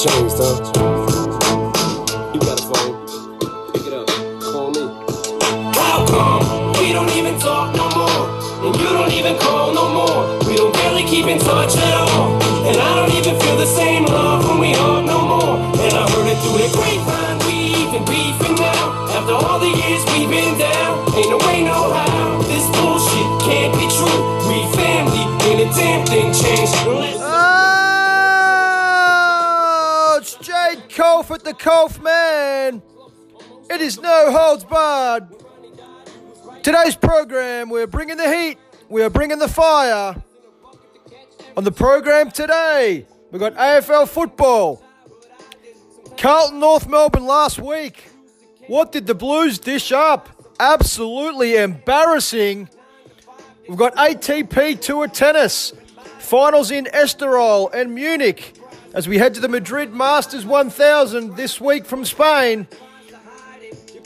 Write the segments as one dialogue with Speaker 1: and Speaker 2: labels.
Speaker 1: Changed, huh? You got a phone. Pick it up. Call me.
Speaker 2: How come we don't even talk no more? And you don't even call no more. We don't barely keep in touch at all. And I don't even feel the same love when we hug no more. And I heard it through the grapevine, we even beefing now. After all the years we've been down,
Speaker 3: Jade at the Culphman. It is no holds barred. Today's program, we're bringing the heat, we're bringing the fire. On the program today, we've got AFL football. Carlton North Melbourne last week. What did the Blues dish up? Absolutely embarrassing. We've got ATP Tour Tennis. Finals in Estoril and Munich as we head to the Madrid Masters 1000 this week from Spain.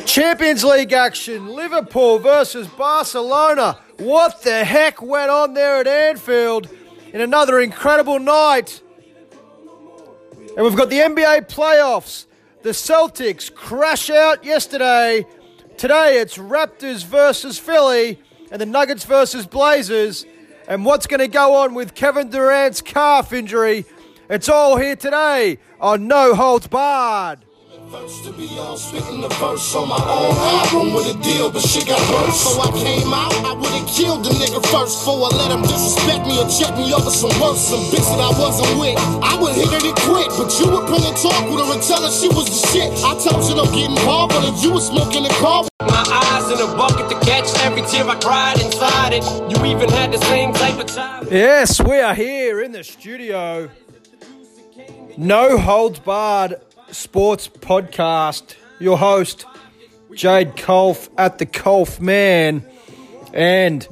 Speaker 3: Champions League action Liverpool versus Barcelona. What the heck went on there at Anfield in another incredible night? And we've got the NBA playoffs. The Celtics crash out yesterday. Today it's Raptors versus Philly and the Nuggets versus Blazers. And what's going to go on with Kevin Durant's calf injury? It's all here today on No Holds Barred.
Speaker 4: First to be on spitting the verse on my own album with a deal, but shit got worse. So I came out, I would've killed the nigga first before I let him disrespect me or check me over some worse. Some bitch that I wasn't with. I would hit it and quit, but you would bring and talk with her and tell her she was the shit. I told you don't get involved, but if you was smoking the car.
Speaker 2: My eyes in a bucket to catch every tear I cried inside it. You even had the same type of time.
Speaker 3: Yes, we are here in the studio. No Holds Barred Sports Podcast. Your host, Jade Culph at the Culphman. And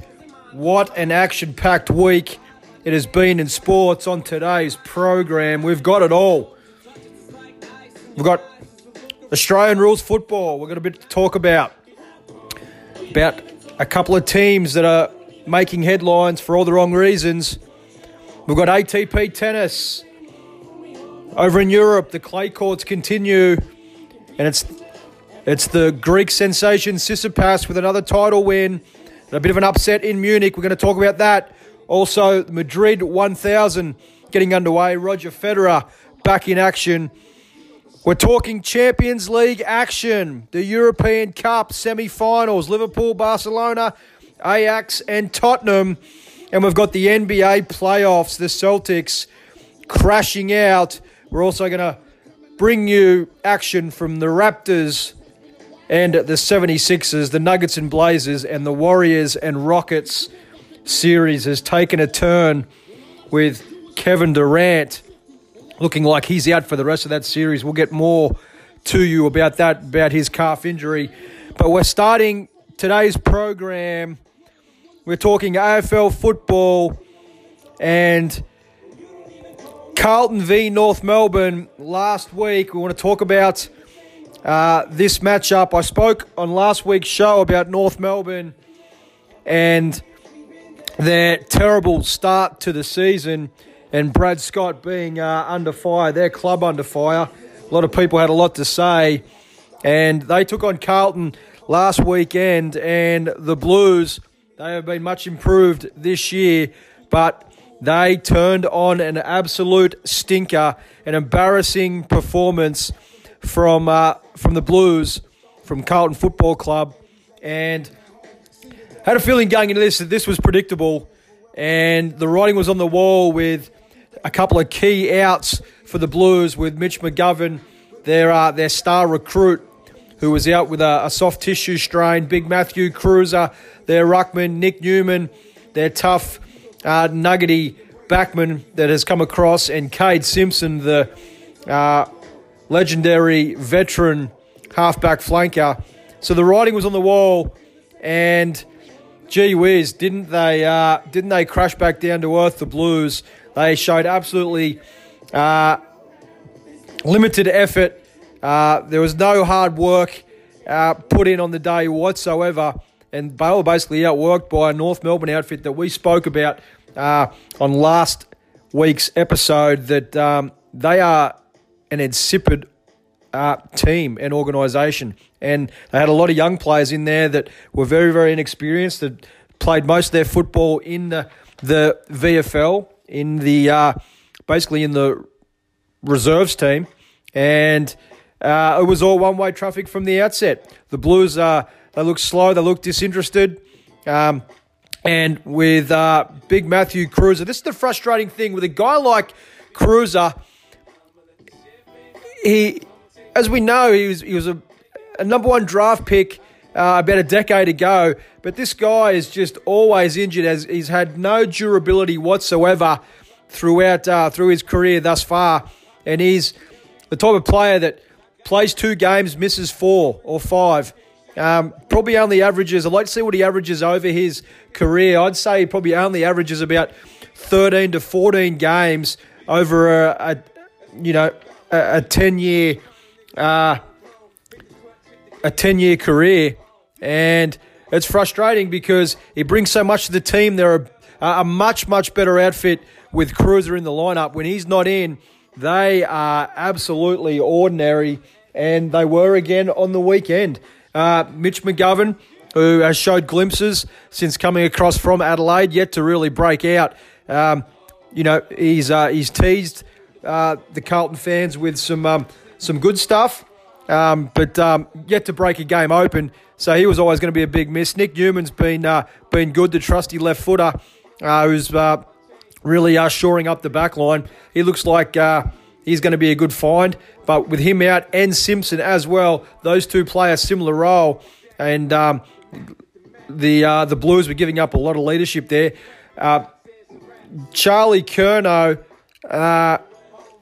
Speaker 3: what an action packed week it has been in sports on today's program. We've got it all. We've got Australian rules football. We've got a bit to talk about. About a couple of teams that are making headlines for all the wrong reasons. We've got ATP tennis. Over in Europe, the clay courts continue, and it's it's the Greek sensation Tsitsipas with another title win. And a bit of an upset in Munich. We're going to talk about that. Also, Madrid 1000 getting underway. Roger Federer back in action. We're talking Champions League action, the European Cup semi finals, Liverpool, Barcelona, Ajax, and Tottenham. And we've got the NBA playoffs, the Celtics crashing out. We're also going to bring you action from the Raptors and the 76ers, the Nuggets and Blazers, and the Warriors and Rockets series has taken a turn with Kevin Durant looking like he's out for the rest of that series. We'll get more to you about that, about his calf injury. But we're starting today's program. We're talking AFL football and Carlton v North Melbourne last week. We want to talk about uh, this matchup. I spoke on last week's show about North Melbourne and their terrible start to the season and Brad Scott being uh, under fire, their club under fire. A lot of people had a lot to say, and they took on Carlton last weekend, and the Blues, they have been much improved this year, but they turned on an absolute stinker, an embarrassing performance from uh, from the Blues, from Carlton Football Club, and had a feeling going into this that this was predictable, and the writing was on the wall with a couple of key outs for the Blues with Mitch McGovern, their uh, their star recruit, who was out with a, a soft tissue strain. Big Matthew Kreuzer, their ruckman Nick Newman, their tough uh, nuggety backman that has come across, and Kade Simpson, the uh, legendary veteran halfback flanker. So the writing was on the wall, and gee whiz, didn't they? Uh, didn't they crash back down to earth? The Blues. They showed absolutely uh, limited effort. Uh, there was no hard work uh, put in on the day whatsoever, and they were basically outworked by a North Melbourne outfit that we spoke about uh, on last week's episode. That um, they are an insipid uh, team and organisation. And they had a lot of young players in there that were very, very inexperienced, that played most of their football in the, the VFL, in the uh, basically in the reserves team. And uh, it was all one way traffic from the outset. The Blues, uh, they look slow, they look disinterested. Um, and with uh, Big Matthew Kreuzer, this is the frustrating thing with a guy like Kreuzer. He, as we know, he was he was a, a number one draft pick uh, about a decade ago. But this guy is just always injured. As he's had no durability whatsoever throughout uh, through his career thus far, and he's the type of player that plays two games, misses four or five. Um, probably only averages. I'd like to see what he averages over his career. I'd say he probably only averages about thirteen to fourteen games over a, a you know a, a ten year uh, a ten year career, and it's frustrating because he brings so much to the team. They're a, a much much better outfit with Kreuzer in the lineup. When he's not in, they are absolutely ordinary, and they were again on the weekend. Uh, Mitch McGovern, who has showed glimpses since coming across from Adelaide, yet to really break out. Um, you know, he's uh, he's teased uh, the Carlton fans with some um, some good stuff, um, but um, yet to break a game open. So he was always going to be a big miss. Nick Newman's been uh, been good, the trusty left footer, uh, who's uh, really uh, shoring up the back line. He looks like uh, he's going to be a good find. But with him out and Simpson as well, those two play a similar role. And um, the uh, the Blues were giving up a lot of leadership there. Uh, Charlie Curnow uh,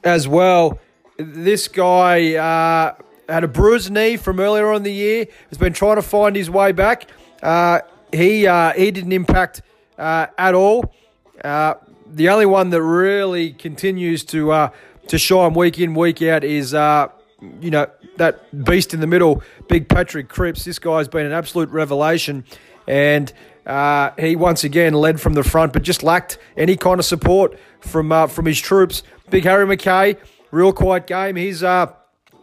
Speaker 3: as well. This guy uh, had a bruised knee from earlier on in the year. Has been trying to find his way back. Uh, he uh, he didn't impact at all. The only one that really continues to to shine week in week out is uh, you know that beast in the middle, Big Patrick Cripps. This guy's been an absolute revelation, and uh, he once again led from the front, but just lacked any kind of support from uh, from his troops. Big Harry McKay, real quiet game. He's uh,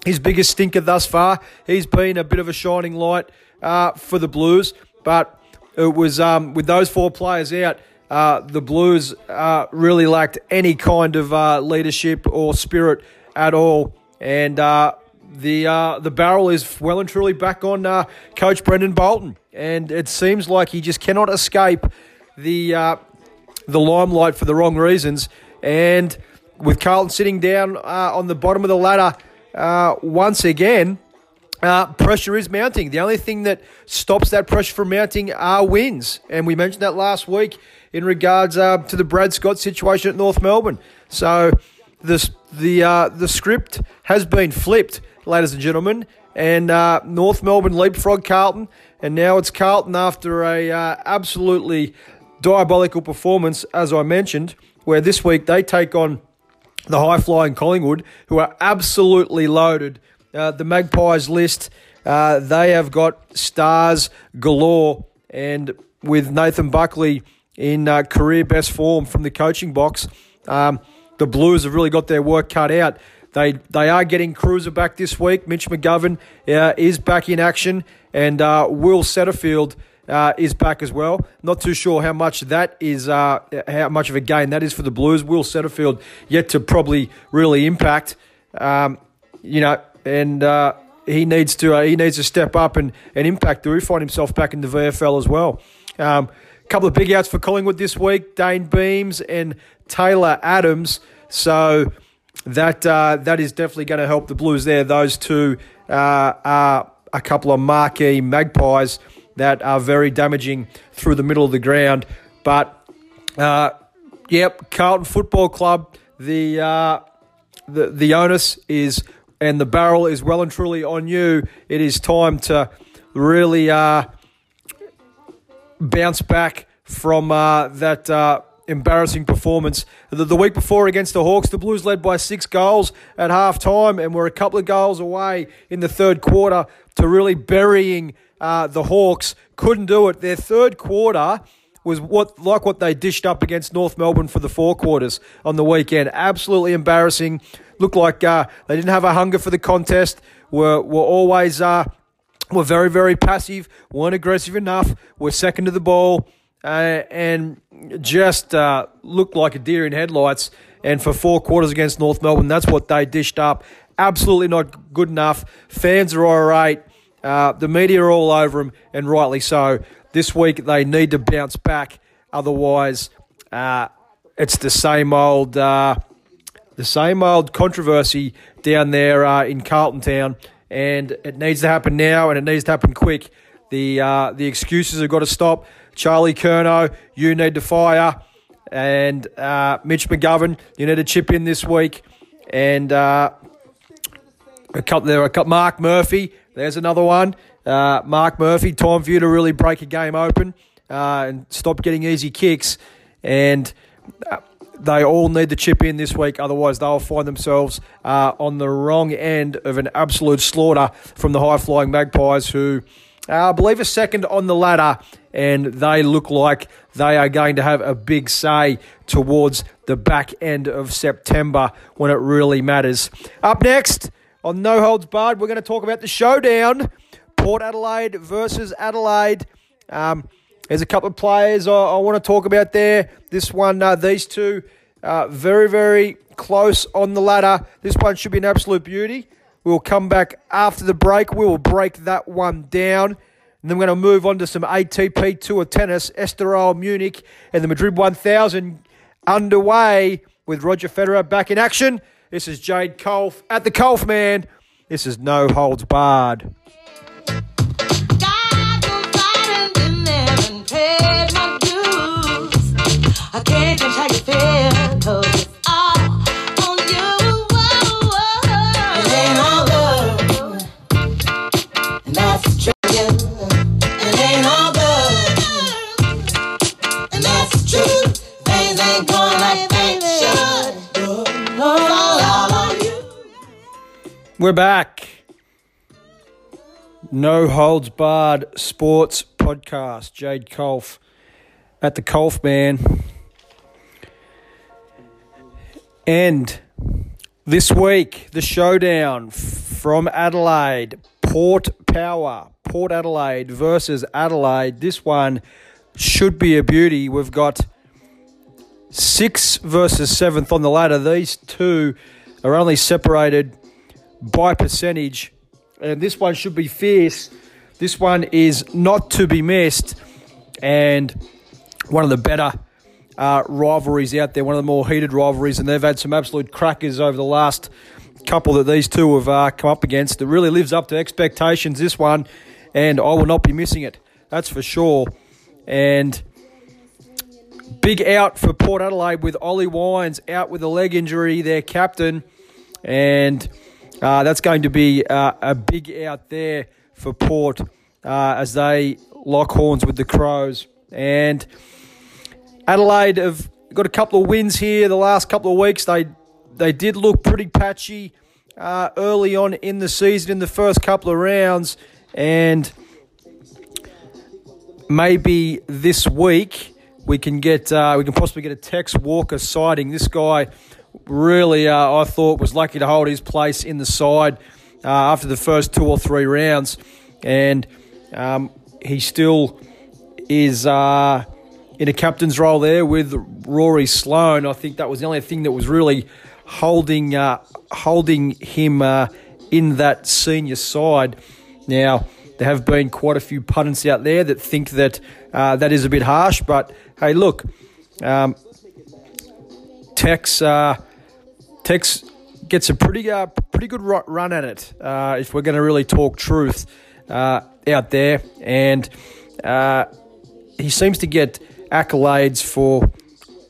Speaker 3: his biggest stinker thus far. He's been a bit of a shining light uh, for the Blues, but it was um, with those four players out. Uh, the Blues uh, really lacked any kind of uh, leadership or spirit at all, and uh, the uh, the barrel is well and truly back on uh, Coach Brendon Bolton, and it seems like he just cannot escape the the limelight for the wrong reasons. And with Carlton sitting down on the bottom of the ladder once again, uh, pressure is mounting. The only thing that stops that pressure from mounting are wins. And we mentioned that last week in regards uh, to the Brad Scott situation at North Melbourne. So this, the, uh, the script has been flipped, ladies and gentlemen. And uh, North Melbourne leapfrog Carlton. And now it's Carlton after a uh, absolutely diabolical performance, as I mentioned, where this week they take on the high flying Collingwood, who are absolutely loaded uh, the Magpies list, uh, they have got stars galore. And with Nathan Buckley in uh, career best form from the coaching box, um, the Blues have really got their work cut out. They they are getting Kreuzer back this week. Mitch McGovern uh, is back in action, and uh, Will Setterfield uh, is back as well. Not too sure how much that is, uh, how much of a gain that is for the Blues. Will Setterfield yet to probably really impact. Um, you know, and uh, he needs to uh, he needs to step up and, and impact. Do find himself back in the VFL as well? Um, couple of big outs for Collingwood this week: Dayne Beams and Taylor Adams. So that uh, that is definitely going to help the Blues there. Those two uh, are a couple of marquee magpies that are very damaging through the middle of the ground. But uh, yep, Carlton Football Club. The uh, the the onus is and the barrel is well and truly on you, it is time to really uh, bounce back from uh, that uh, embarrassing performance. The, the, week before against the Hawks, the Blues led by six goals at half time and were a couple of goals away in the third quarter to really burying uh, the Hawks. Couldn't do it. Their third quarter was what like what they dished up against North Melbourne for the four quarters on the weekend. Absolutely embarrassing. Looked like uh, they didn't have a hunger for the contest. Were were always uh, were very very passive. weren't aggressive enough. Were second to the ball. Uh, and just uh, looked like a deer in headlights. And for four quarters against North Melbourne, that's what they dished up. Absolutely not good enough. Fans are irate. Uh, the media are all over them, and rightly so. This week they need to bounce back, otherwise, uh, it's the same old, uh, the same old controversy down there uh, in Carlton Town, and it needs to happen now, and it needs to happen quick. The uh, the excuses have got to stop. Charlie Curnow, you need to fire, and uh, Mitch McGovern, you need to chip in this week, and uh, a couple there. A couple, Marc Murphy, there's another one. Uh, Marc Murphy, time for you to really break a game open uh, and stop getting easy kicks. And uh, they all need to chip in this week, otherwise, they'll find themselves uh, on the wrong end of an absolute slaughter from the high flying Magpies, who uh, I believe are second on the ladder. And they look like they are going to have a big say towards the back end of September when it really matters. Up next, on No Holds Barred, we're going to talk about the showdown Port Adelaide versus Adelaide. Um, there's a couple of players I, I, want to talk about there. This one, uh, these two, uh, very, very close on the ladder. This one should be an absolute beauty. We'll come back after the break. We will break that one down. And then we're going to move on to some ATP Tour tennis, Estoril Munich, and the Madrid 1000 underway with Roger Federer back in action. This is Jade Culph at the Culphman. This is No Holds Barred. We're back. No Holds Barred Sports Podcast. Jade Culph at the Culphman. And this week, the showdown from Adelaide, Port Power, Port Adelaide versus Adelaide. This one should be a beauty. We've got six versus seventh on the ladder. These two are only separated by percentage. And this one should be fierce. This one is not to be missed. And one of the better uh, rivalries out there, one of the more heated rivalries. And they've had some absolute crackers over the last couple that these two have uh, come up against. It really lives up to expectations, this one. And I will not be missing it. That's for sure. And big out for Port Adelaide with Ollie Wines out with a leg injury, their captain. And uh, that's going to be uh, a big out there for Port uh, as they lock horns with the Crows. And Adelaide have got a couple of wins here the last couple of weeks. They they did look pretty patchy uh, early on in the season in the first couple of rounds, and maybe this week we can get uh, we can possibly get a Tex Walker sighting. This guy really, uh, I thought, was lucky to hold his place in the side uh, after the first two or three rounds. And um, he still is uh, in a captain's role there with Rory Sloane. I think that was the only thing that was really holding uh, holding him uh, in that senior side. Now, there have been quite a few pundits out there that think that uh, that is a bit harsh, but hey, look, um, Tex uh, Tex gets a pretty uh, pretty good run at it uh, if we're going to really talk truth uh, out there, and uh, he seems to get accolades for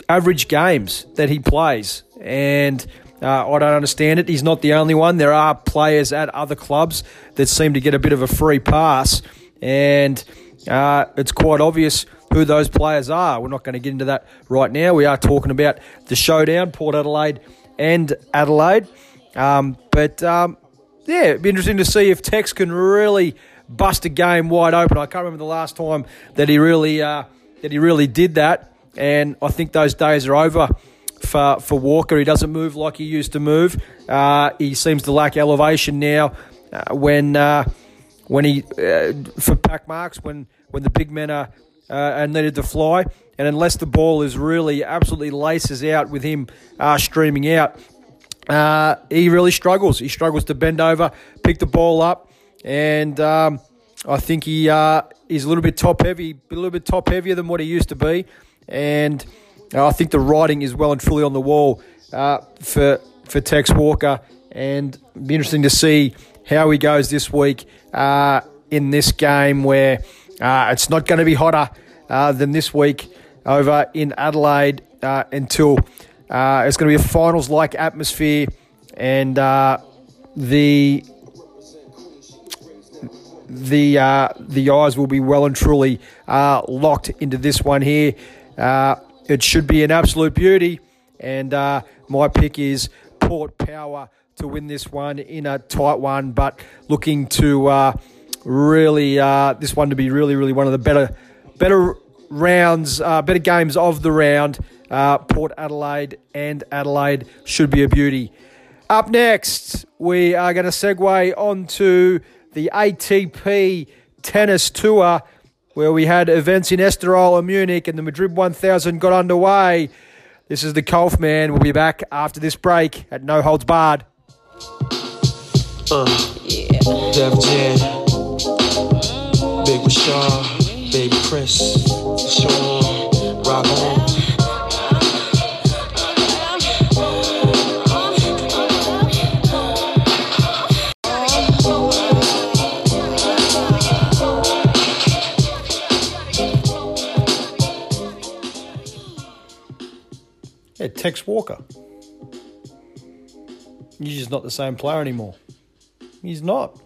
Speaker 3: average games that he plays, and. Uh, I don't understand it. He's not the only one. There are players at other clubs that seem to get a bit of a free pass, and uh, it's quite obvious who those players are. We're not going to get into that right now. We are talking about the showdown, Port Adelaide and Adelaide. Um, but um, yeah, it'd be interesting to see if Tex can really bust a game wide open. I can't remember the last time that he really uh, that he really did that. And I think those days are over for, for Walker. He doesn't move like he used to move. Uh, he seems to lack elevation now uh, when uh, when he uh, for pack marks when when the big men are uh, needed to fly. And unless the ball is really absolutely laces out with him uh, streaming out, uh, he really struggles. He struggles to bend over, pick the ball up, and um, I think he uh, is a little bit top heavy, a little bit top heavier than what he used to be. And uh, I think the writing is well and truly on the wall uh, for for Tex Walker, and be interesting to see how he goes this week uh, in this game where uh, it's not going to be hotter uh, than this week over in Adelaide uh, until uh, it's going to be a finals like atmosphere, and uh, the the uh, the eyes will be well and truly uh, locked into this one here. Uh, it should be an absolute beauty, and uh, my pick is Port Power to win this one in a tight one, but looking to really uh, this one to be really really one of the better better rounds, uh, better games of the round. Uh, Port Adelaide and Adelaide should be a beauty. Up next, we are going to segue onto the ATP Tennis Tour, where we had events in Estoril and Munich, and the Madrid 1000 got underway. This is the Culphman. We'll be back after this break at No Holds Barred.
Speaker 5: Def Jam, Rashad, Baby Chris, Sean, Rock on.
Speaker 3: Yeah, Tex Walker. He's just not the same player anymore. He's not.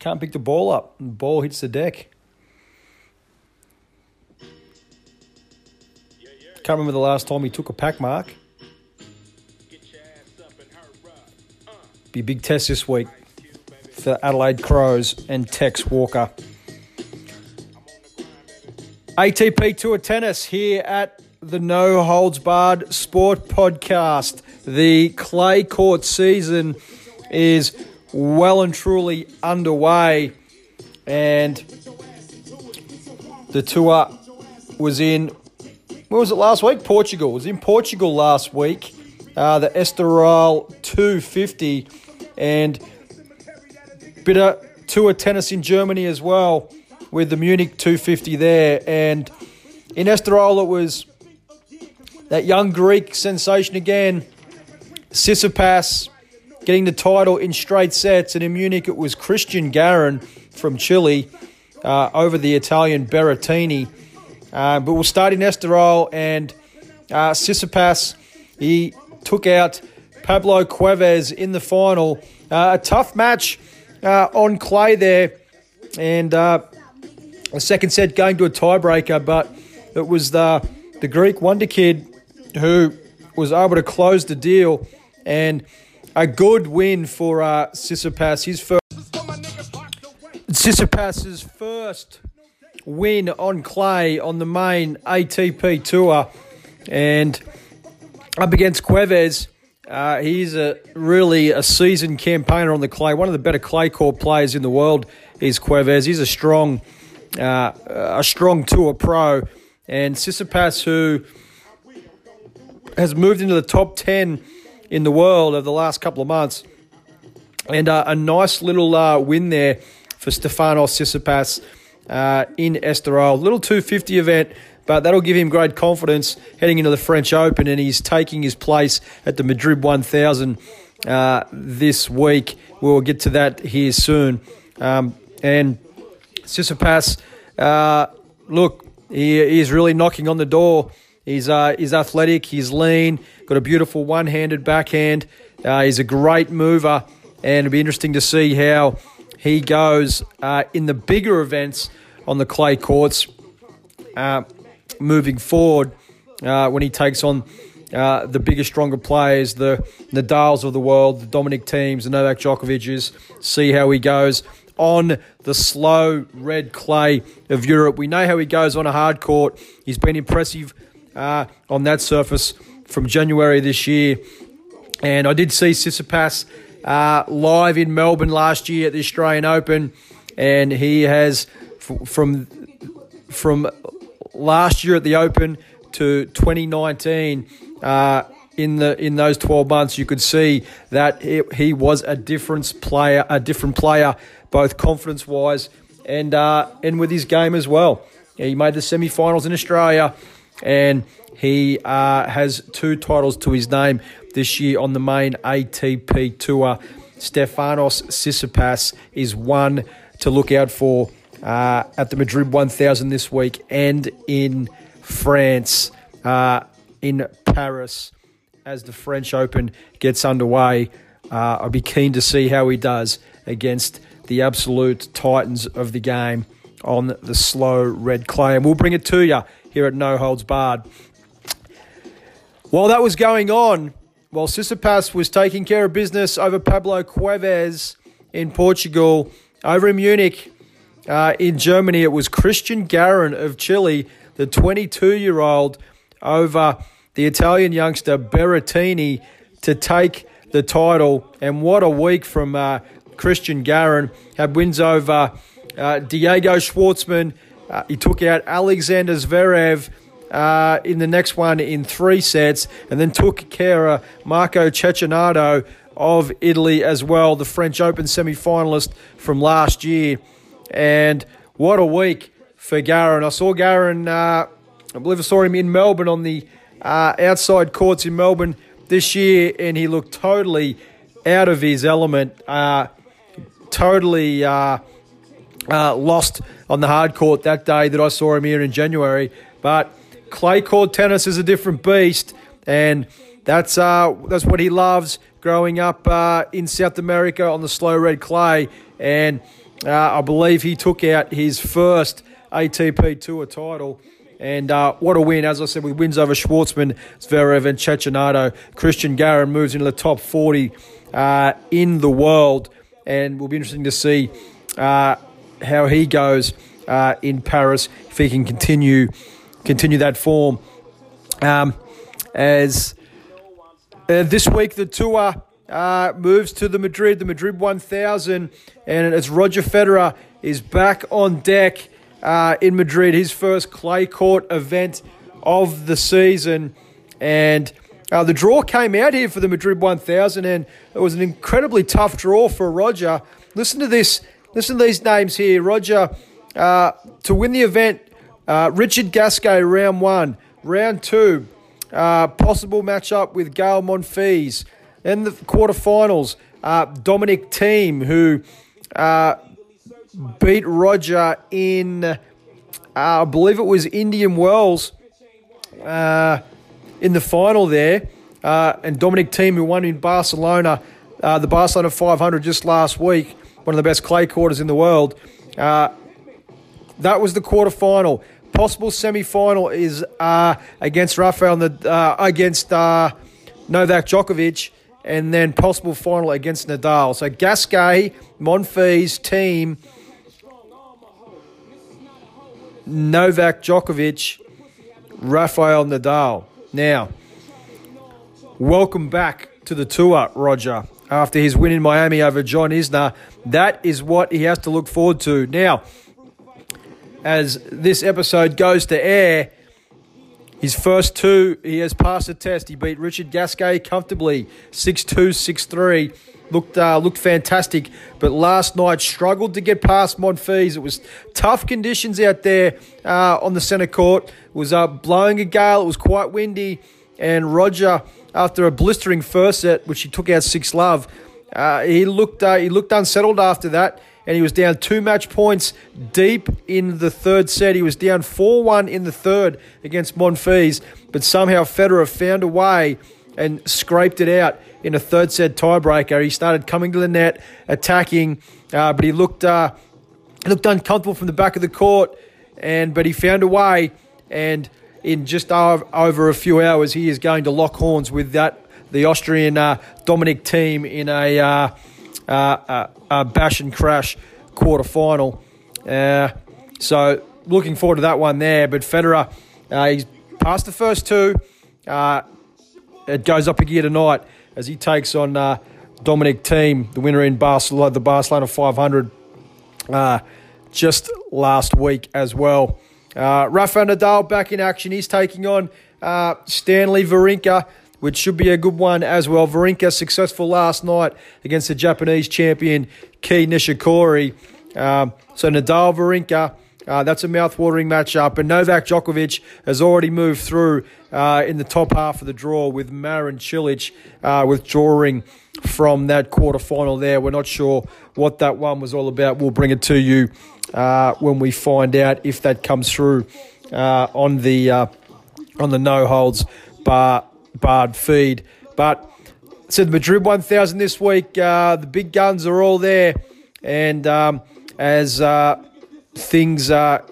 Speaker 3: Can't pick the ball up. The ball hits the deck. Can't remember the last time he took a pack mark. Be a big test this week for Adelaide Crows and Tex Walker. ATP Tour Tennis here at the No Holds Barred Sport Podcast. The clay court season is well and truly underway, and the tour was in. When was it last week? Portugal. It was in Portugal last week. Uh, the Estoril 250 and bit of tour tennis in Germany as well with the Munich 250 there. And in Estoril, it was that young Greek sensation again, Tsitsipas getting the title in straight sets. And in Munich, it was Cristian Garin from Chile uh, over the Italian Berrettini. Uh, but we'll start in Estoril, and uh, Tsitsipas, he took out Pablo Cuevas in the final. Uh, a tough match uh, on clay there, and uh, a second set going to a tiebreaker, but it was the the Greek wonder kid who was able to close the deal, and a good win for uh, Tsitsipas. His first Tsitsipas's first win on clay on the main ATP tour, and up against Cuevas. Uh, he's a really a seasoned campaigner on the clay. One of the better clay court players in the world is Cuevas. He's a strong, uh, a strong tour pro, and Tsitsipas, who has moved into the top ten in the world over the last couple of months, and uh, a nice little uh, win there for Stefanos Tsitsipas uh, in Estoril. Little 250 event, but that'll give him great confidence heading into the French Open, and he's taking his place at the Madrid 1000 uh, this week. We'll get to that here soon. Um, and Tsitsipas, uh, look, he, is really knocking on the door. He's, uh, he's athletic, he's lean, got a beautiful one handed backhand. Uh, he's a great mover, and it'll be interesting to see how he goes uh, in the bigger events on the clay courts uh, moving forward uh, when he takes on uh, the bigger, stronger players, the Nadals of the world, the Dominic Thiems, the Novak Djokovic's. See how he goes on the slow red clay of Europe. We know how he goes on a hard court. He's been impressive uh, on that surface from January this year. And I did see Tsitsipas uh, live in Melbourne last year at the Australian Open, and he has f- from from last year at the Open to 2019. Uh, in the in those 12 months, you could see that he, he was a difference player, a different player, both confidence wise and uh, and with his game as well. He made the semi-finals in Australia, and he uh, has two titles to his name this year on the main ATP tour. Stefanos Tsitsipas is one to look out for uh, at the Madrid 1000 this week and in France, uh, in Paris, as the French Open gets underway. Uh, I'll be keen to see how he does against the absolute titans of the game on the slow red clay. And we'll bring it to you here at No Holds Barred. While that was going on, while Tsitsipas was taking care of business over Pablo Cuevas in Portugal, over in Munich, uh, in Germany, it was Cristian Garin of Chile, the 22 year old, over the Italian youngster Berrettini to take the title. And what a week from uh, Cristian Garin. Had wins over uh, Diego Schwartzman. Uh, he took out Alexander Zverev. Uh, in the next one in three sets, and then took care of Marco Cecchinato of Italy as well, the French Open semi finalist from last year. And what a week for Garin. I saw Garin, uh, I believe I saw him in Melbourne on the uh, outside courts in Melbourne this year, and he looked totally out of his element, uh, totally uh, lost on the hard court that day that I saw him here in January. But clay court tennis is a different beast, and that's uh, that's what he loves growing up uh, in South America on the slow red clay. And uh, I believe he took out his first ATP Tour title. And uh, what a win, as I said, with wins over Schwartzman, Zverev, and Cecchinato. Cristian Garin moves into the top 40 uh, in the world. And will be interesting to see uh, how he goes uh, in Paris if he can continue continue that form. Um, as uh, this week, the tour uh, moves to the Madrid, the Madrid 1000, and it's Roger Federer is back on deck uh, in Madrid, his first clay court event of the season. And uh, the draw came out here for the Madrid 1000, and it was an incredibly tough draw for Roger. Listen to this. Listen to these names here. Roger, uh, to win the event, uh, Richard Gasquet, round one. Round two, uh, possible matchup with Gael Monfils. Then the quarterfinals, uh, Dominic Thiem, who uh, beat Roger in, uh, I believe it was Indian Wells uh, in the final there. And Dominic Thiem, who won in Barcelona, the Barcelona 500 just last week, one of the best clay quarters in the world. Uh, that was the quarterfinal. Possible semi-final is uh, against Rafael uh, against uh, Novak Djokovic, and then possible final against Nadal. So Gasquet, Monfils Thiem, Novak Djokovic, Rafael Nadal. Now, welcome back to the tour, Roger. After his win in Miami over John Isner, that is what he has to look forward to. Now, as this episode goes to air, his first two, he has passed the test. He beat Richard Gasquet comfortably, 6-2, 6-3. Looked uh, looked fantastic, but last night struggled to get past Monfils. It was tough conditions out there uh, on the centre court. It was uh, blowing a gale. It was quite windy, and Roger, after a blistering first set, which he took out six love, uh, he looked uh, he looked unsettled after that and he was down two match points deep in the third set. He was down 4 1 in the third against Monfils, but somehow Federer found a way and scraped it out in a third set tiebreaker. He started coming to the net, attacking, uh, but he looked uh, looked uncomfortable from the back of the court, and but he found a way, and in just over a few hours, he is going to lock horns with that the Austrian uh, Dominic Thiem in a uh, uh, uh, uh, bash and crash quarter final. Uh, so looking forward to that one there. But Federer, uh, he's past the first two. It goes up a gear tonight as he takes on Dominic Thiem, the winner in Barcelona, the Barcelona 500 uh, just last week as well. Uh, Rafa Nadal back in action. He's taking on uh, Stanley Wawrinka, which should be a good one as well. Wawrinka successful last night against the Japanese champion Kei Nishikori. Um, so Nadal Wawrinka. Uh, that's a mouth-watering matchup. And Novak Djokovic has already moved through uh, in the top half of the draw with Marin Cilic uh, withdrawing from that quarterfinal there. We're not sure what that one was all about. We'll bring it to you uh, when we find out if that comes through uh, on the uh, on the no holds bar barred feed. But so the Madrid 1000 this week, uh, the big guns are all there, and um, as uh, things uh,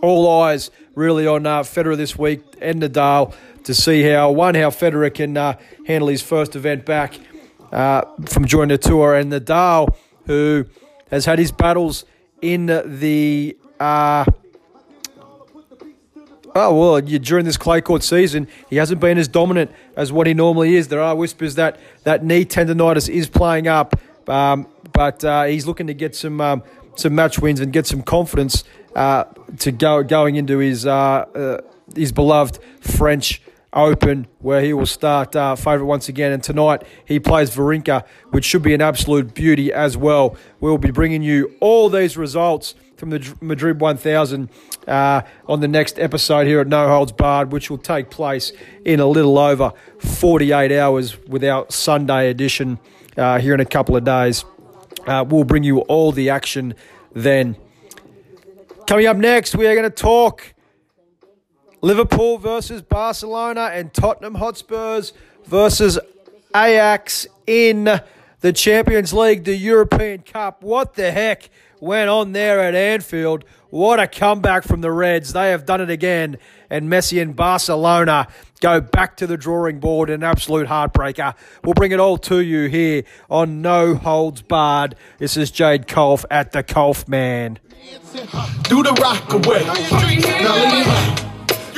Speaker 3: all eyes really on Federer this week and Nadal to see how one how Federer can handle his first event back from joining the tour, and Nadal who has had his battles in the. Uh, Oh well, during this clay court season, he hasn't been as dominant as what he normally is. There are whispers that that knee tendonitis is playing up, um, but uh, he's looking to get some um, some match wins and get some confidence uh, to go going into his uh, uh his beloved French Open, where he will start uh, favourite once again. And tonight he plays Wawrinka, which should be an absolute beauty as well. We'll be bringing you all these results from the Madrid 1000 uh, on the next episode here at No Holds Barred, which will take place in a little over 48 hours with our Sunday edition uh, here in a couple of days. Uh, we'll bring you all the action then. Coming up next, we are going to talk Liverpool versus Barcelona and Tottenham Hotspurs versus Ajax in the Champions League, the European Cup. What the heck? went on there at Anfield. What a comeback from the Reds. They have done it again. And Messi and Barcelona go back to the drawing board. An absolute heartbreaker. We'll bring it all to you here on No Holds Barred. This is Jade Culph at the Culphman.
Speaker 4: Do the rock away. Now lean back.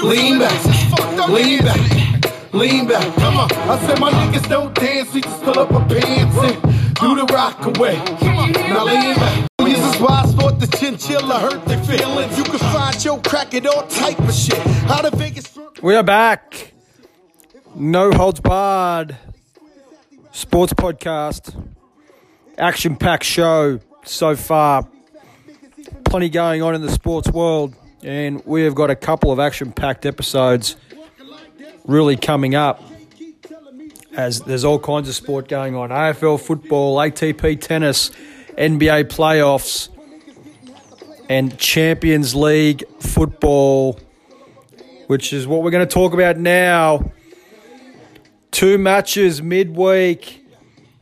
Speaker 4: Lean back. Lean back. Lean back. Come on. I said my niggas don't dance. We just pull up our pants and do the rock away. Now lean back. This is why I thought the chinchilla hurt their feelings. You can find your crack at all type of shit. Out of Vegas.
Speaker 3: We are back. No holds barred. Sports podcast. Action packed show so far. Plenty going on in the sports world. And we have got a couple of action packed episodes really coming up as there's all kinds of sport going on AFL football, ATP tennis, NBA playoffs, and Champions League football, which is what we're going to talk about now. Two matches midweek,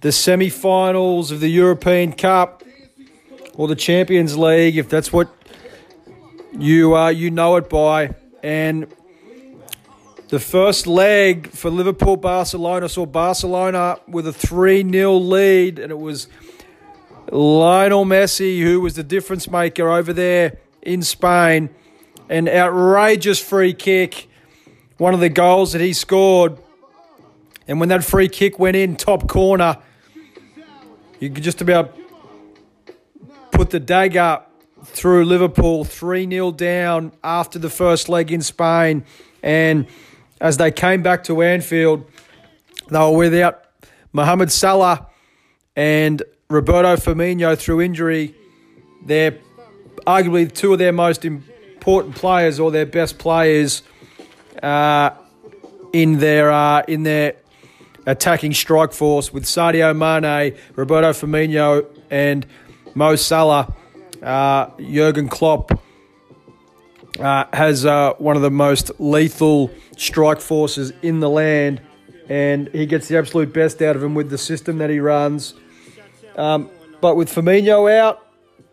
Speaker 3: the semi finals of the European Cup or the Champions League, if that's what you uh, you know it by. And the first leg for Liverpool Barcelona saw Barcelona with a 3 0 lead, and it was Lionel Messi, who was the difference maker over there in Spain. An outrageous free kick, one of the goals that he scored. And when that free kick went in, top corner, you could just about put the dagger through Liverpool 3 0 down after the first leg in Spain. And as they came back to Anfield, they were without Mohamed Salah and Roberto Firmino through injury. They're arguably two of their most important players or their best players uh, in their uh, in their attacking strike force with Sadio Mane, Roberto Firmino, and Mo Salah. Uh, Jurgen Klopp uh, has uh, one of the most lethal strike forces in the land, and he gets the absolute best out of him with the system that he runs. Um, but with Firmino out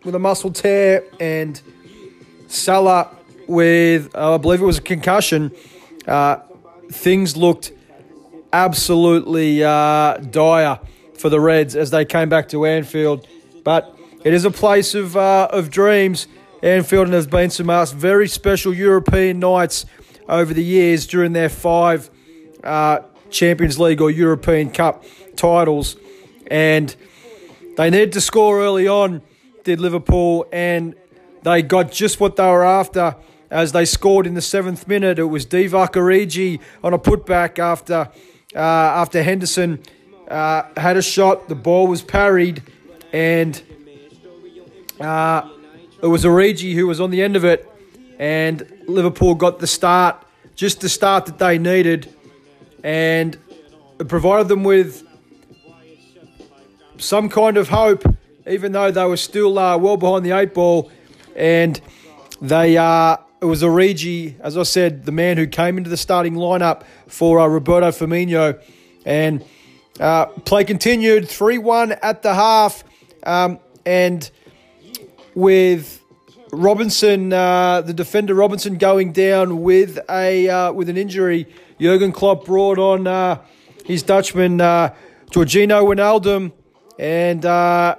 Speaker 3: with a muscle tear and Salah with, uh, I believe it was a concussion, uh, things looked absolutely uh, dire for the Reds as they came back to Anfield. But it is a place of uh, of dreams. Anfield and there's been some uh, very special European nights over the years during their five uh, Champions League or European Cup titles, and they needed to score early on. Did Liverpool and they got just what they were after as they scored in the seventh minute. It was Divock Origi on a putback after uh, after Henderson uh, had a shot. The ball was parried, and uh, it was Origi who was on the end of it, and Liverpool got the start, just the start that they needed, and it provided them with some kind of hope, even though they were still uh, well behind the eight ball, and they uh, it was Origi, as I said, the man who came into the starting lineup for uh, Roberto Firmino, and uh, play continued three one at the half, um, and with Robinson, uh, the defender Robinson, going down with a uh, with an injury. Jurgen Klopp brought on uh, his Dutchman uh, Georginio Wijnaldum, and uh,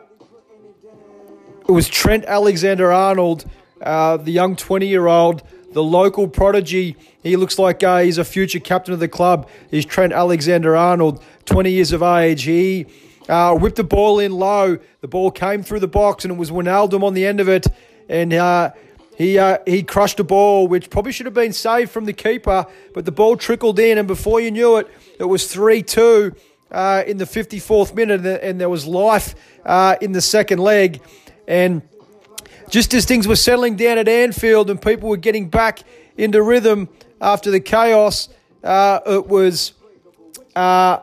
Speaker 3: it was Trent Alexander Arnold, uh, the young twenty-year-old, the local prodigy. He looks like uh, he's a future captain of the club. He's Trent Alexander Arnold, twenty years of age. He uh, whipped the ball in low. The ball came through the box, and it was Wijnaldum on the end of it. And uh, he uh, he crushed a ball, which probably should have been saved from the keeper, but the ball trickled in, and before you knew it, it was three two uh, in the fifty fourth minute, and there was life uh, in the second leg. And just as things were settling down at Anfield and people were getting back into rhythm after the chaos, uh, it was uh,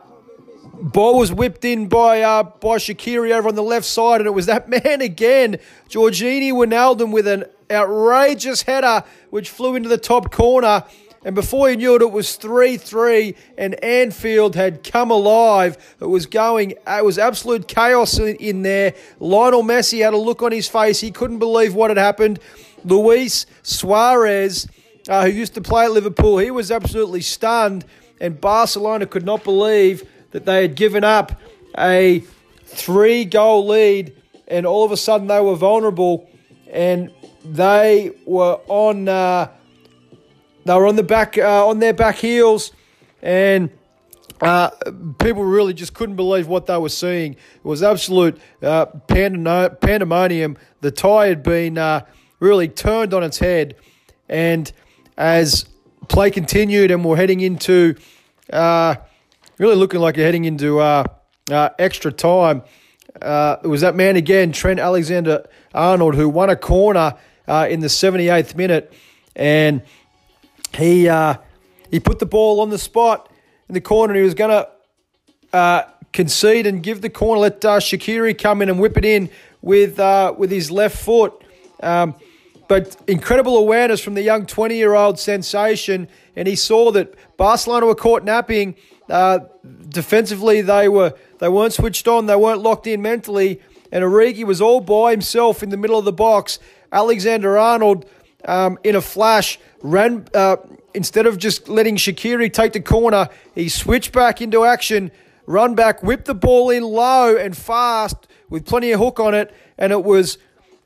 Speaker 3: Ball was whipped in by uh, by Shaqiri over on the left side, and it was that man again, Georginio Wijnaldum, with an outrageous header which flew into the top corner. And before you knew it, it was 3 3, and Anfield had come alive. It was going, it was absolute chaos in, in there. Lionel Messi had a look on his face. He couldn't believe what had happened. Luis Suarez, uh, who used to play at Liverpool, he was absolutely stunned. And Barcelona could not believe that they had given up a three goal lead and all of a sudden they were vulnerable and they were on uh, they were on the back uh, on their back heels and uh, people really just couldn't believe what they were seeing. It was absolute uh, pandemonium. The tie had been uh, really turned on its head, and as play continued and we're heading into uh, really looking like you're heading into uh, uh, extra time. Uh, it was that man again, Trent Alexander Arnold, who won a corner uh, in the 78th minute, and he uh, he put the ball on the spot in the corner. And he was going to uh, concede and give the corner, let uh, Shaqiri come in and whip it in with with his left foot. Um, but incredible awareness from the young 20 year old sensation, and he saw that Barcelona were caught napping uh, defensively, they were they weren't switched on. They weren't locked in mentally. And Origi was all by himself in the middle of the box. Alexander Arnold, um, in a flash, ran uh, instead of just letting Shaqiri take the corner. He switched back into action, run back, whipped the ball in low and fast with plenty of hook on it, and it was.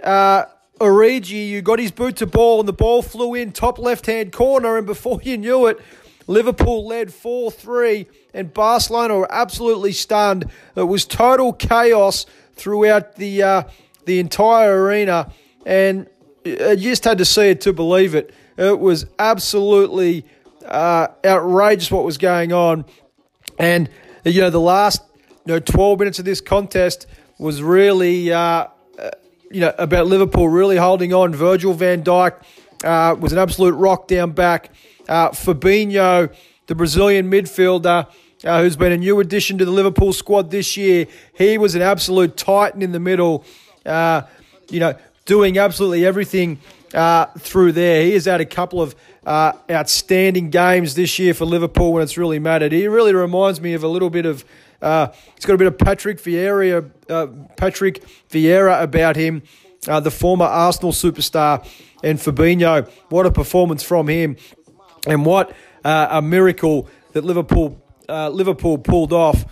Speaker 3: Uh, Origi, you got his boot to ball, and the ball flew in top left hand corner, and before you knew it, Liverpool led 4 3, and Barcelona were absolutely stunned. It was total chaos throughout the, uh, the entire arena, and you just had to see it to believe it. It was absolutely uh, outrageous what was going on. And, you know, the last you know, 12 minutes of this contest was really, uh, uh you know, about Liverpool really holding on. Virgil van Dijk uh, was an absolute rock down back. Uh, Fabinho, the Brazilian midfielder, uh, who's been a new addition to the Liverpool squad this year, he was an absolute titan in the middle. Uh, you know, doing absolutely everything uh, through there. He has had a couple of uh, outstanding games this year for Liverpool when it's really mattered. He really reminds me of a little bit of. Uh, he's got a bit of Patrick Vieira, uh, Patrick Vieira about him, uh, the former Arsenal superstar, and Fabinho. What a performance from him! And what uh, a miracle that Liverpool uh, Liverpool pulled off.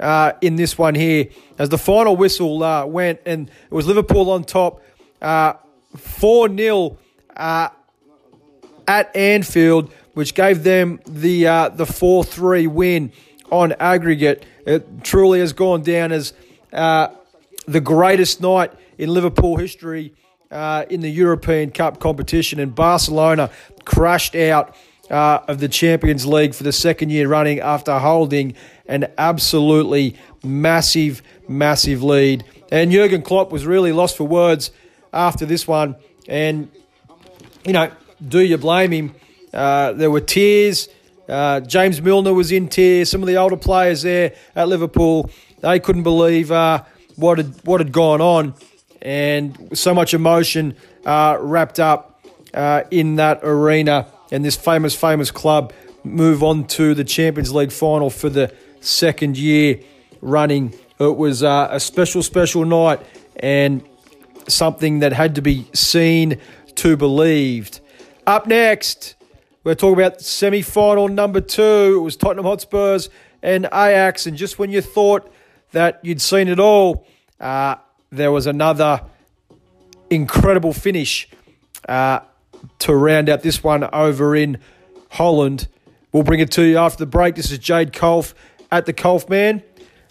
Speaker 3: uh, in this one here as the final whistle uh, went, and it was Liverpool on top, uh, four 0 uh, at Anfield, which gave them the the four three win on aggregate. It truly has gone down as the greatest night in Liverpool history in the European Cup competition, and Barcelona crashed out uh, of the Champions League for the second year running after holding an absolutely massive, massive lead. And Jurgen Klopp was really lost for words after this one, and you know, do you blame him? Uh, there were tears. Uh, James Milner was in tears. Some of the older players there at Liverpool, they couldn't believe uh, what had what had gone on, and so much emotion uh, wrapped up uh, in that arena. And this famous, famous club move on to the Champions League final for the second year running. It was uh, a special, special night, and something that had to be seen to believed. Up next, we're talking about semi final number two. It was Tottenham Hotspurs and Ajax. And just when you thought that you'd seen it all, uh, there was another incredible finish uh, to round out this one over in Holland. We'll bring it to you after the break. This is Jade Culph at the Culphman.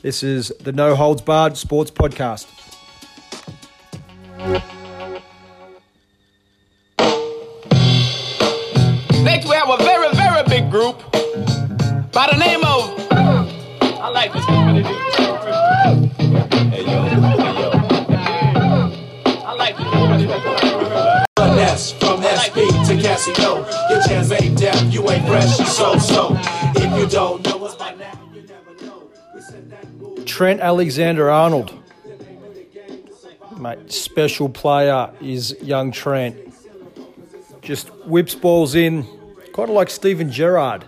Speaker 3: This is the No Holds Barred Sports Podcast.
Speaker 6: Next, we have a very, very big group by the name of. I like this.
Speaker 7: From to Casio. Your ain't deaf, you ain't fresh, so so. If you don't know us by now, you never know.
Speaker 3: Trent Alexander Arnold. Mate, special player is young Trent. Just whips balls in, kind of like Steven Gerrard.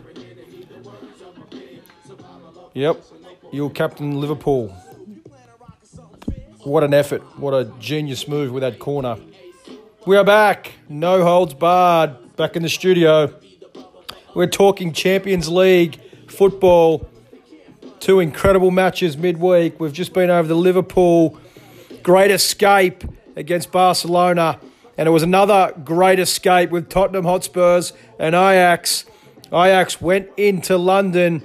Speaker 3: Yep, you're captain Liverpool. What an effort. What a genius move with that corner. We are back. No holds barred. Back in the studio. We're talking Champions League football. Two incredible matches midweek. We've just been over the Liverpool great escape against Barcelona, and it was another great escape with Tottenham Hotspurs and Ajax. Ajax went into London,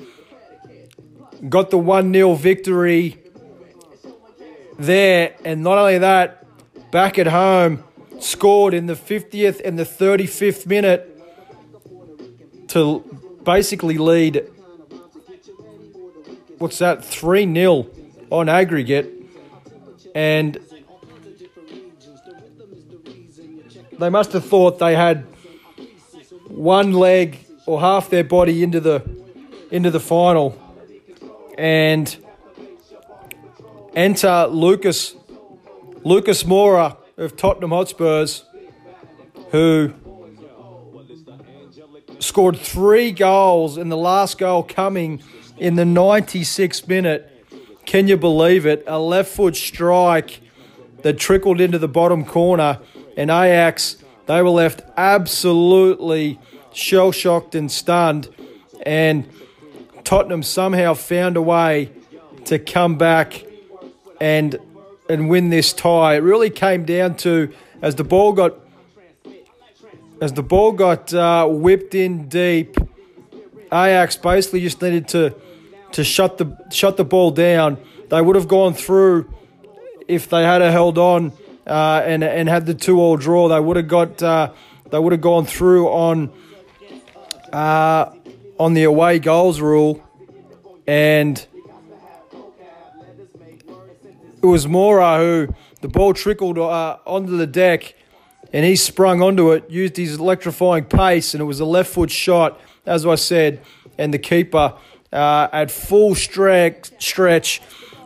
Speaker 3: got the 1 0 victory there, and not only that, back at home, scored in the 50th and the 35th minute to basically lead, what's that, 3 0 on aggregate. And they must have thought they had one leg or half their body into the into the final. And enter Lucas Lucas Moura of Tottenham Hotspurs, who scored three goals, and the last goal coming in the 96th minute. Can you believe it? A left foot strike that trickled into the bottom corner, and Ajax, they were left absolutely shell shocked and stunned. And Tottenham somehow found a way to come back and and win this tie. It really came down to as the ball got as the ball got uh, whipped in deep. Ajax basically just needed to to shut the shut the ball down. They would have gone through if they had held on uh, and and had the two all draw. They would have got uh, they would have gone through on uh, on the away goals rule, and it was Moura who the ball trickled uh, onto the deck, and he sprung onto it, used his electrifying pace, and it was a left foot shot, as I said, and the keeper uh, at full stretch, stretch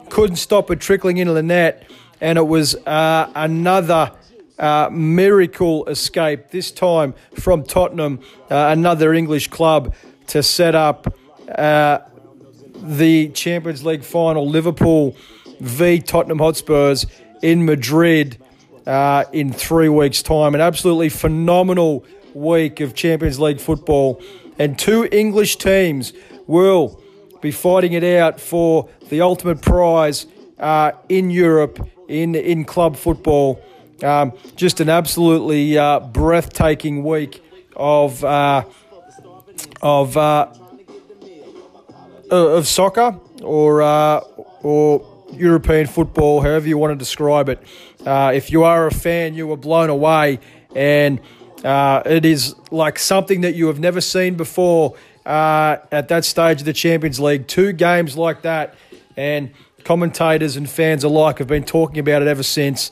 Speaker 3: couldn't stop it trickling into the net, and it was uh, another. Uh, miracle escape, this time from Tottenham, uh, another English club, to set up uh, the Champions League final. Liverpool v Tottenham Hotspurs in Madrid uh, in three weeks' time. An absolutely phenomenal week of Champions League football. And two English teams will be fighting it out for the ultimate prize uh, in Europe in in club football. Um, just an absolutely uh, breathtaking week of uh, of uh, of soccer or uh, or European football, however you want to describe it. Uh, if you are a fan, you were blown away, and uh, it is like something that you have never seen before uh, at that stage of the Champions League. Two games like that, and commentators and fans alike have been talking about it ever since.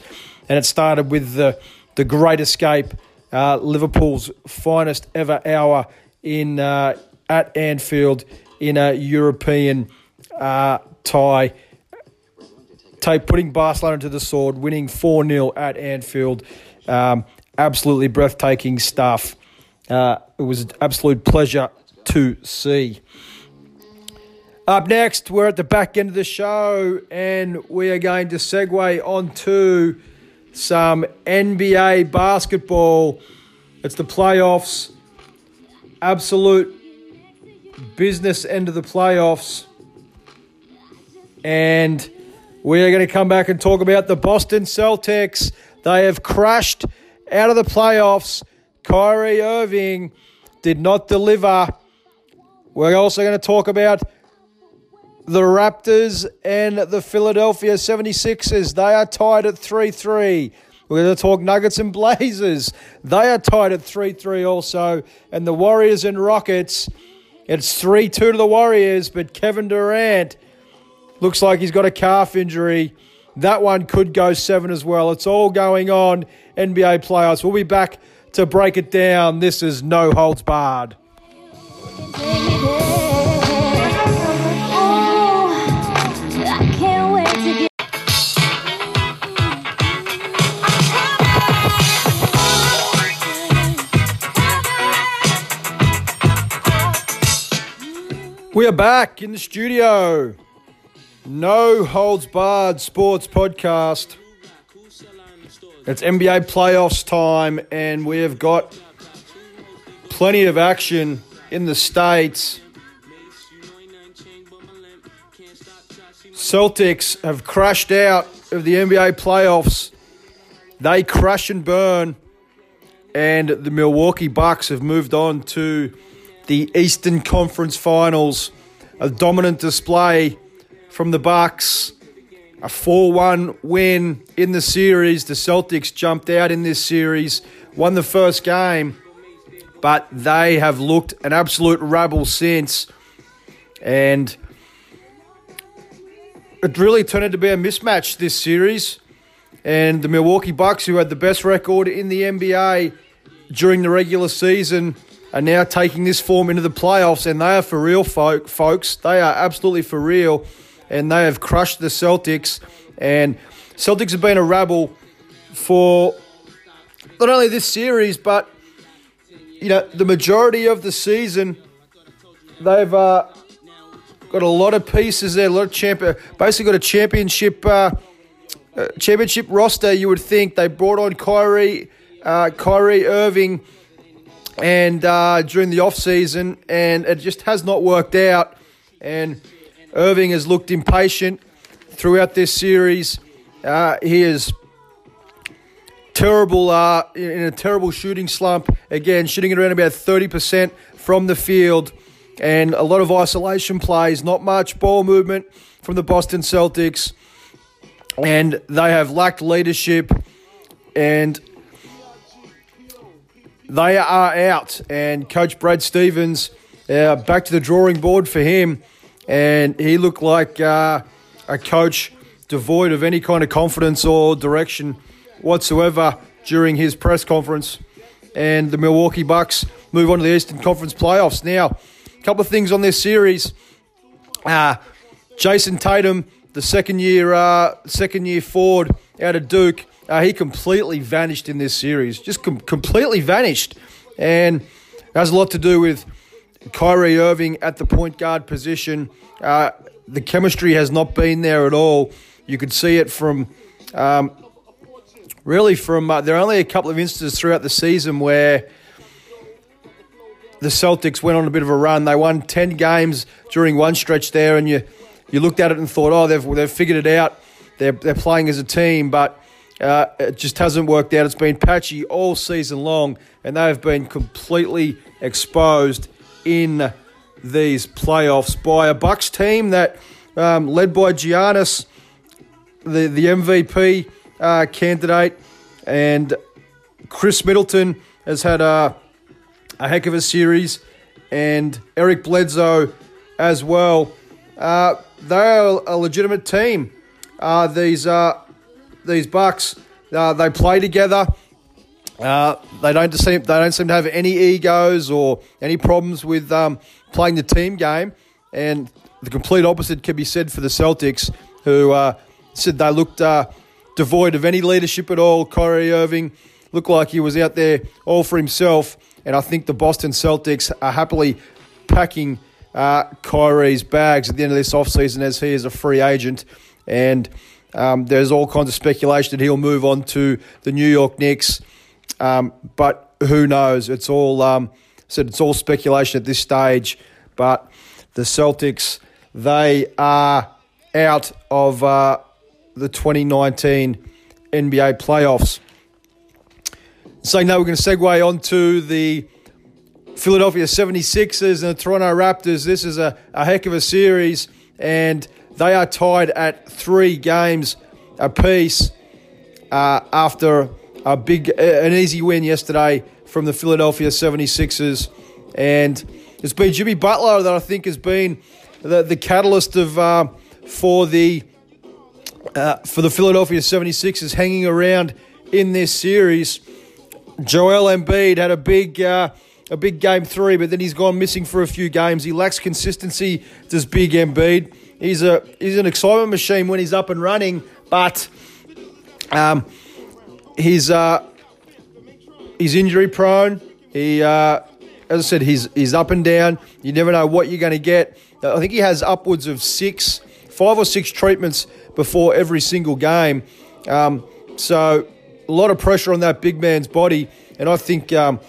Speaker 3: And it started with the the Great Escape, uh, Liverpool's finest ever hour in uh, at Anfield in a European uh, tie. Take putting Barcelona to the sword, winning 4 0 at Anfield. Um, absolutely breathtaking stuff. Uh, it was an absolute pleasure to see. Up next, we're at the back end of the show, and we are going to segue onto some NBA basketball. It's the playoffs. Absolute business end of the playoffs. And we are going to come back and talk about the Boston Celtics. They have crashed out of the playoffs. Kyrie Irving did not deliver. We're also going to talk about the Raptors and the Philadelphia 76ers. They are tied at 3 3. We're going to talk Nuggets and Blazers. They are tied at 3 3 also. And the Warriors and Rockets. It's 3 2 to the Warriors, but Kevin Durant looks like he's got a calf injury. That one could go seven as well. It's all going on. NBA playoffs. We'll be back to break it down. This is No Holds Barred. We are back in the studio. No Holds Barred Sports Podcast. It's NBA playoffs time, and we have got plenty of action in the States. Celtics have crashed out of the NBA playoffs. They crash and burn, and the Milwaukee Bucks have moved on to the Eastern Conference Finals. A dominant display from the Bucks. A 4-1 win in the series. The Celtics jumped out in this series, won the first game, but they have looked an absolute rabble since. And it really turned out to be a mismatch this series. And the Milwaukee Bucks, who had the best record in the NBA during the regular season, are now taking this form into the playoffs, and they are for real, folk, folks. They are absolutely for real, and they have crushed the Celtics. And Celtics have been a rabble for not only this series, but you know the majority of the season. They've uh, got a lot of pieces there, a lot of champion. Basically, got a championship uh, uh, championship roster. You would think they brought on Kyrie, uh, Kyrie Irving and uh, during the off season, and it just has not worked out. And Irving has looked impatient throughout this series. Uh, he is terrible uh, in a terrible shooting slump. Again, shooting around about thirty percent from the field, and a lot of isolation plays. Not much ball movement from the Boston Celtics, and they have lacked leadership. And they are out, and Coach Brad Stevens uh, back to the drawing board for him, and he looked like uh, a coach devoid of any kind of confidence or direction whatsoever during his press conference. And the Milwaukee Bucks move on to the Eastern Conference playoffs. Now, a couple of things on this series. Uh, Jayson Tatum, the second year uh, second year forward out of Duke, uh, he completely vanished in this series, just com- completely vanished. And has a lot to do with Kyrie Irving at the point guard position. Uh, the chemistry has not been there at all. You could see it from um, really from uh, there are only a couple of instances throughout the season where the Celtics went on a bit of a run. They won 10 games during one stretch there, and you, you looked at it and thought, oh, they've, they've figured it out. They're, they're playing as a team, but uh, it just hasn't worked out. It's been patchy all season long, and they have been completely exposed in these playoffs by a Bucks team that, um, led by Giannis, the, the MVP uh, candidate, and Khris Middleton has had a, a heck of a series, and Eric Bledsoe as well. Uh, they're a legitimate team. Uh, these uh, these Bucks, uh, they play together. Uh, they don't seem they don't seem to have any egos or any problems with um, playing the team game, and the complete opposite can be said for the Celtics, who uh, said they looked uh, devoid of any leadership at all. Kyrie Irving looked like he was out there all for himself, and I think the Boston Celtics are happily packing uh, Kyrie's bags at the end of this offseason as he is a free agent, and um, there's all kinds of speculation that he'll move on to the New York Knicks. Um, but who knows? It's all um, said. It's all speculation at this stage. But the Celtics, they are out of uh, the 2019 NBA playoffs. So now we're going to segue on to the Philadelphia 76ers and the Toronto Raptors. This is a, a heck of a series, and they are tied at three games apiece uh, after a big, an easy win yesterday from the Philadelphia 76ers. And it's been Jimmy Butler that I think has been the, the catalyst of uh, for the uh, for the Philadelphia 76ers hanging around in this series. Joel Embiid had a big uh, a big game three, but then he's gone missing for a few games. He lacks consistency. Does Big Embiid? He's a he's an excitement machine when he's up and running, but um, he's uh, he's injury prone. He uh, as I said, he's he's up and down. You never know what you're going to get. I think he has upwards of six, five or six treatments before every single game. Um, so a lot of pressure on that big man's body, and I think um,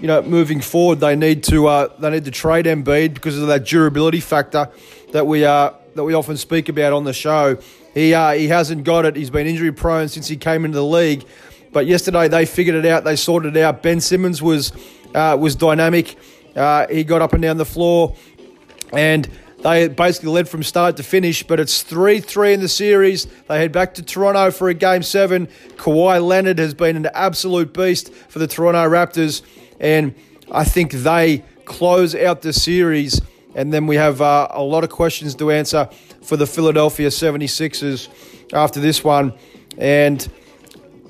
Speaker 3: you know moving forward they need to uh, they need to trade Embiid because of that durability factor that we uh, that we often speak about on the show. He uh, he hasn't got it. He's been injury prone since he came into the league. But yesterday they figured it out. They sorted it out. Ben Simmons was uh, was dynamic. Uh, he got up and down the floor, and they basically led from start to finish. But it's three three in the series. They head back to Toronto for a game seven. Kawhi Leonard has been an absolute beast for the Toronto Raptors, and I think they close out the series. And then we have uh, a lot of questions to answer for the Philadelphia 76ers after this one. And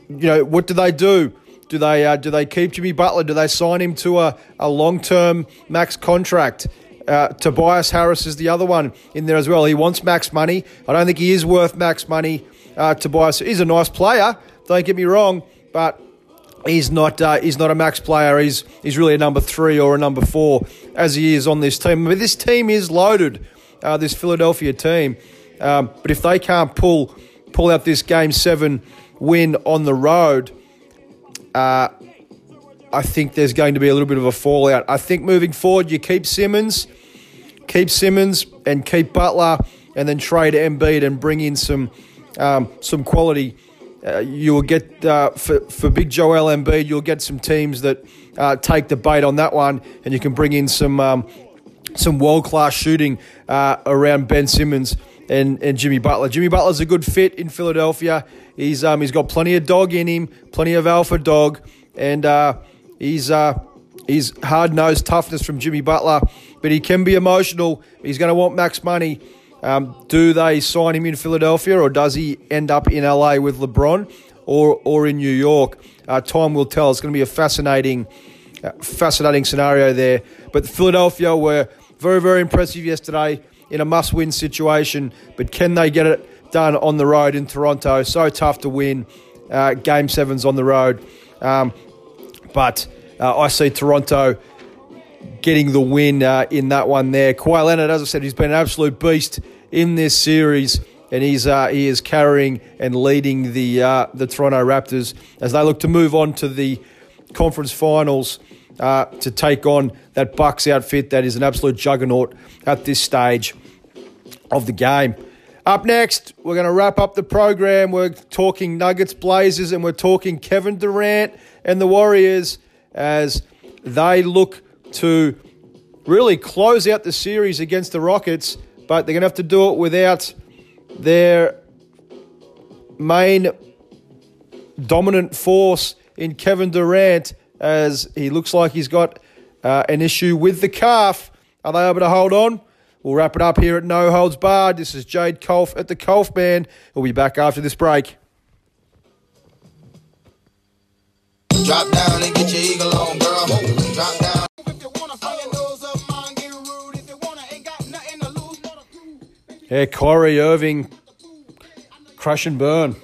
Speaker 3: you know, what do they do? Do they uh, do they keep Jimmy Butler? Do they sign him to a, a long term max contract? Uh, Tobias Harris is the other one in there as well. He wants max money. I don't think he is worth max money. Uh, Tobias is a nice player. Don't get me wrong, but he's not uh, he's not a max player. He's he's really a number three or a number four as he is on this team. But this team is loaded. Uh, this Philadelphia team. Um, but if they can't pull pull out this game seven win on the road, uh, I think there's going to be a little bit of a fallout. I think moving forward, you keep Simmons, keep Simmons, and keep Butler, and then trade Embiid and bring in some um, some quality. Uh, you will get uh, for for Big Joel Embiid. You'll get some teams that uh, take the bait on that one, and you can bring in some um, some world class shooting uh, around Ben Simmons and, and Jimmy Butler. Jimmy Butler's a good fit in Philadelphia. He's um, he's got plenty of dog in him, plenty of alpha dog, and uh, he's uh, he's hard nosed toughness from Jimmy Butler. But he can be emotional. He's going to want max money. Um, do they sign him in Philadelphia, or does he end up in LA with LeBron, or or in New York? Uh, time will tell. It's going to be a fascinating, uh, fascinating scenario there. But Philadelphia were very very impressive yesterday in a must win situation. But can they get it done on the road in Toronto. So tough to win uh, game sevens on the road. Um, but uh, I see Toronto getting the win uh, in that one there. Kawhi Leonard, as I said, he's been an absolute beast in this series. And he's uh, he is carrying and leading the uh, the Toronto Raptors as they look to move on to the conference finals uh, to take on that Bucks outfit that is an absolute juggernaut at this stage of the game. Up next, we're going to wrap up the program. We're talking Nuggets Blazers and we're talking Kevin Durant and the Warriors as they look to really close out the series against the Rockets, but they're going to have to do it without their main dominant force in Kevin Durant as he looks like he's got uh, an issue with the calf. Are they able to hold on? We'll wrap it up here at No Holds Barred. This is Jade Culph at the Culphman. We'll be back after this break.
Speaker 8: Drop down and get your eagle on, girl. Drop down.
Speaker 4: If you wanna fire your nose up, mind get rude. If you wanna, ain't got nothing to lose.
Speaker 3: Yeah, Kyrie Irving, crash and burn.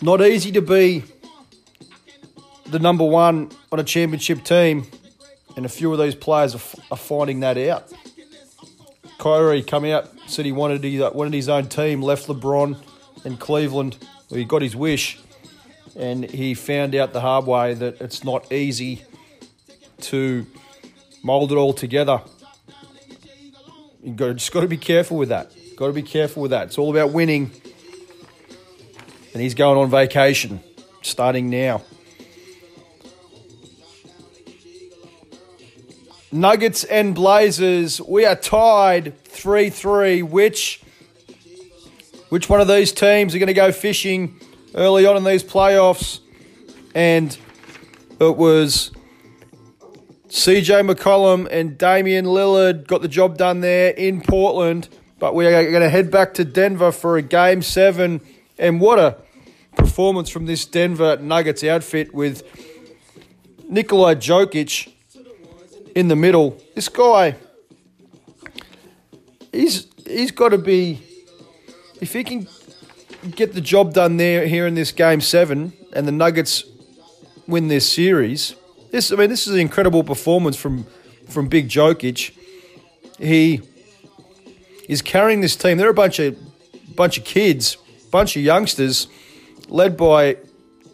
Speaker 3: Not easy to be the number one on a championship team, and a few of these players are, f- are finding that out. Kyrie come out, said he wanted his, wanted his own team, left LeBron in Cleveland. He got his wish, and he found out the hard way that it's not easy to mold it all together. You got just got to be careful with that. Got to be careful with that. It's all about winning. And he's going on vacation, starting now. Nuggets and Blazers, we are tied 3 3. Which, which one of these teams are going to go fishing early on in these playoffs? And it was CJ McCollum and Damian Lillard got the job done there in Portland. But we are going to head back to Denver for a game seven. And what a performance from this Denver Nuggets outfit with Nikolai Jokic in the middle. This guy, he's he's got to be if he can get the job done there here in this game seven, and the Nuggets win this series. This, I mean, this is an incredible performance from from Big Jokic. He is carrying this team. They're a bunch of bunch of kids, bunch of youngsters, led by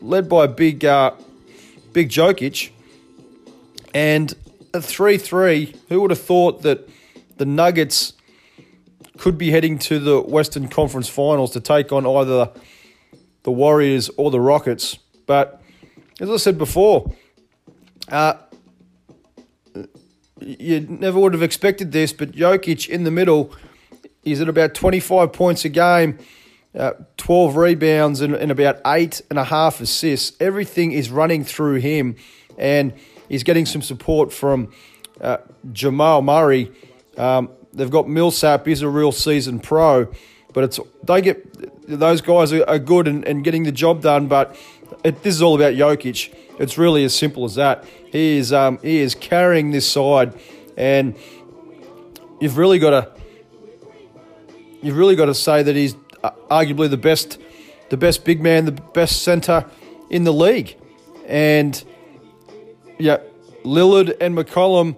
Speaker 3: led by Big uh, Big Jokic, and a three three. Who would have thought that the Nuggets could be heading to the Western Conference Finals to take on either the Warriors or the Rockets? But as I said before, uh, you never would have expected this, but Jokic in the middle is at about 25 points a game, uh, 12 rebounds, and, and about eight and a half assists. Everything is running through him, and he's getting some support from uh, Jamal Murray. Um, they've got Millsap, he's a real season pro, but it's they get those guys are, are good and, and getting the job done, but it, this is all about Jokic. It's really as simple as that. He is um, he is carrying this side, and you've really got to you've really got to say that he's uh, arguably the best the best big man, the best center in the league, and yeah, Lillard and McCollum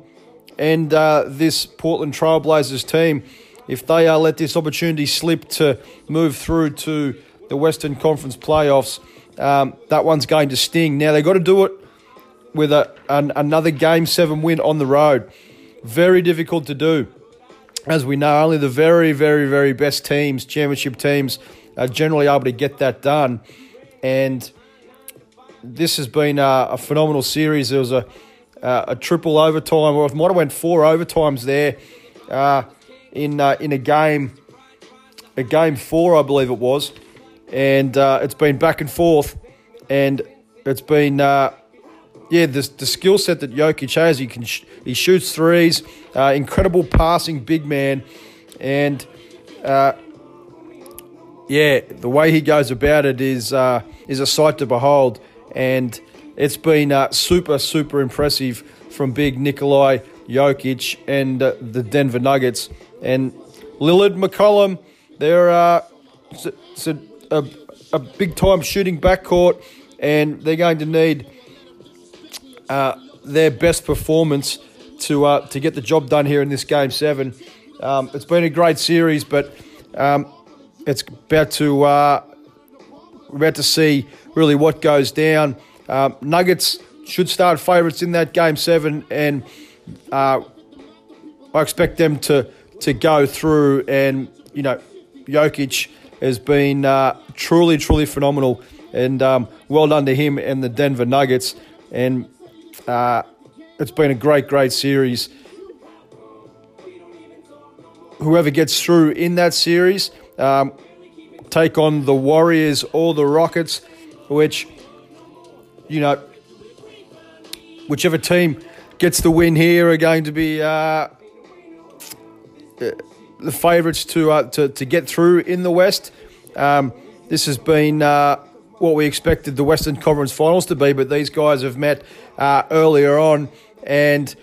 Speaker 3: and uh, this Portland Trailblazers team, if they uh, let this opportunity slip to move through to the Western Conference playoffs, um, that one's going to sting. Now they've got to do it with a, an, another Game 7 win on the road. Very difficult to do. As we know, only the very, very, very best teams, championship teams, are generally able to get that done. And this has been a, a phenomenal series. There was a, a, triple overtime, or it might have went four overtimes there uh, in uh, in a game, a game four, I believe it was, and uh, it's been back and forth, and it's been uh, yeah the the skill set that Jokic has. He can sh- he shoots threes, uh, incredible passing big man, and uh, yeah, the way he goes about it is uh, is a sight to behold, and it's been uh, super super impressive from big Nikolai Jokic and uh, the Denver Nuggets and Lillard McCollum. They're uh, it's, a- it's a, a, a big time shooting backcourt, and they're going to need uh, their best performance to uh, to get the job done here in this game seven. Um, it's been a great series, but um, it's about to uh, we're about to see really what goes down. Um, Nuggets should start favourites in that game seven, and uh, I expect them to to go through. And you know, Jokic has been uh, truly, truly phenomenal, and um, well done to him and the Denver Nuggets. And uh, it's been a great, great series. Whoever gets through in that series, um, take on the Warriors or the Rockets, which, you know, whichever team gets the win here are going to be uh, the favourites to, uh, to to get through in the West. Um, this has been uh, what we expected the Western Conference Finals to be, but these guys have met uh, earlier on, and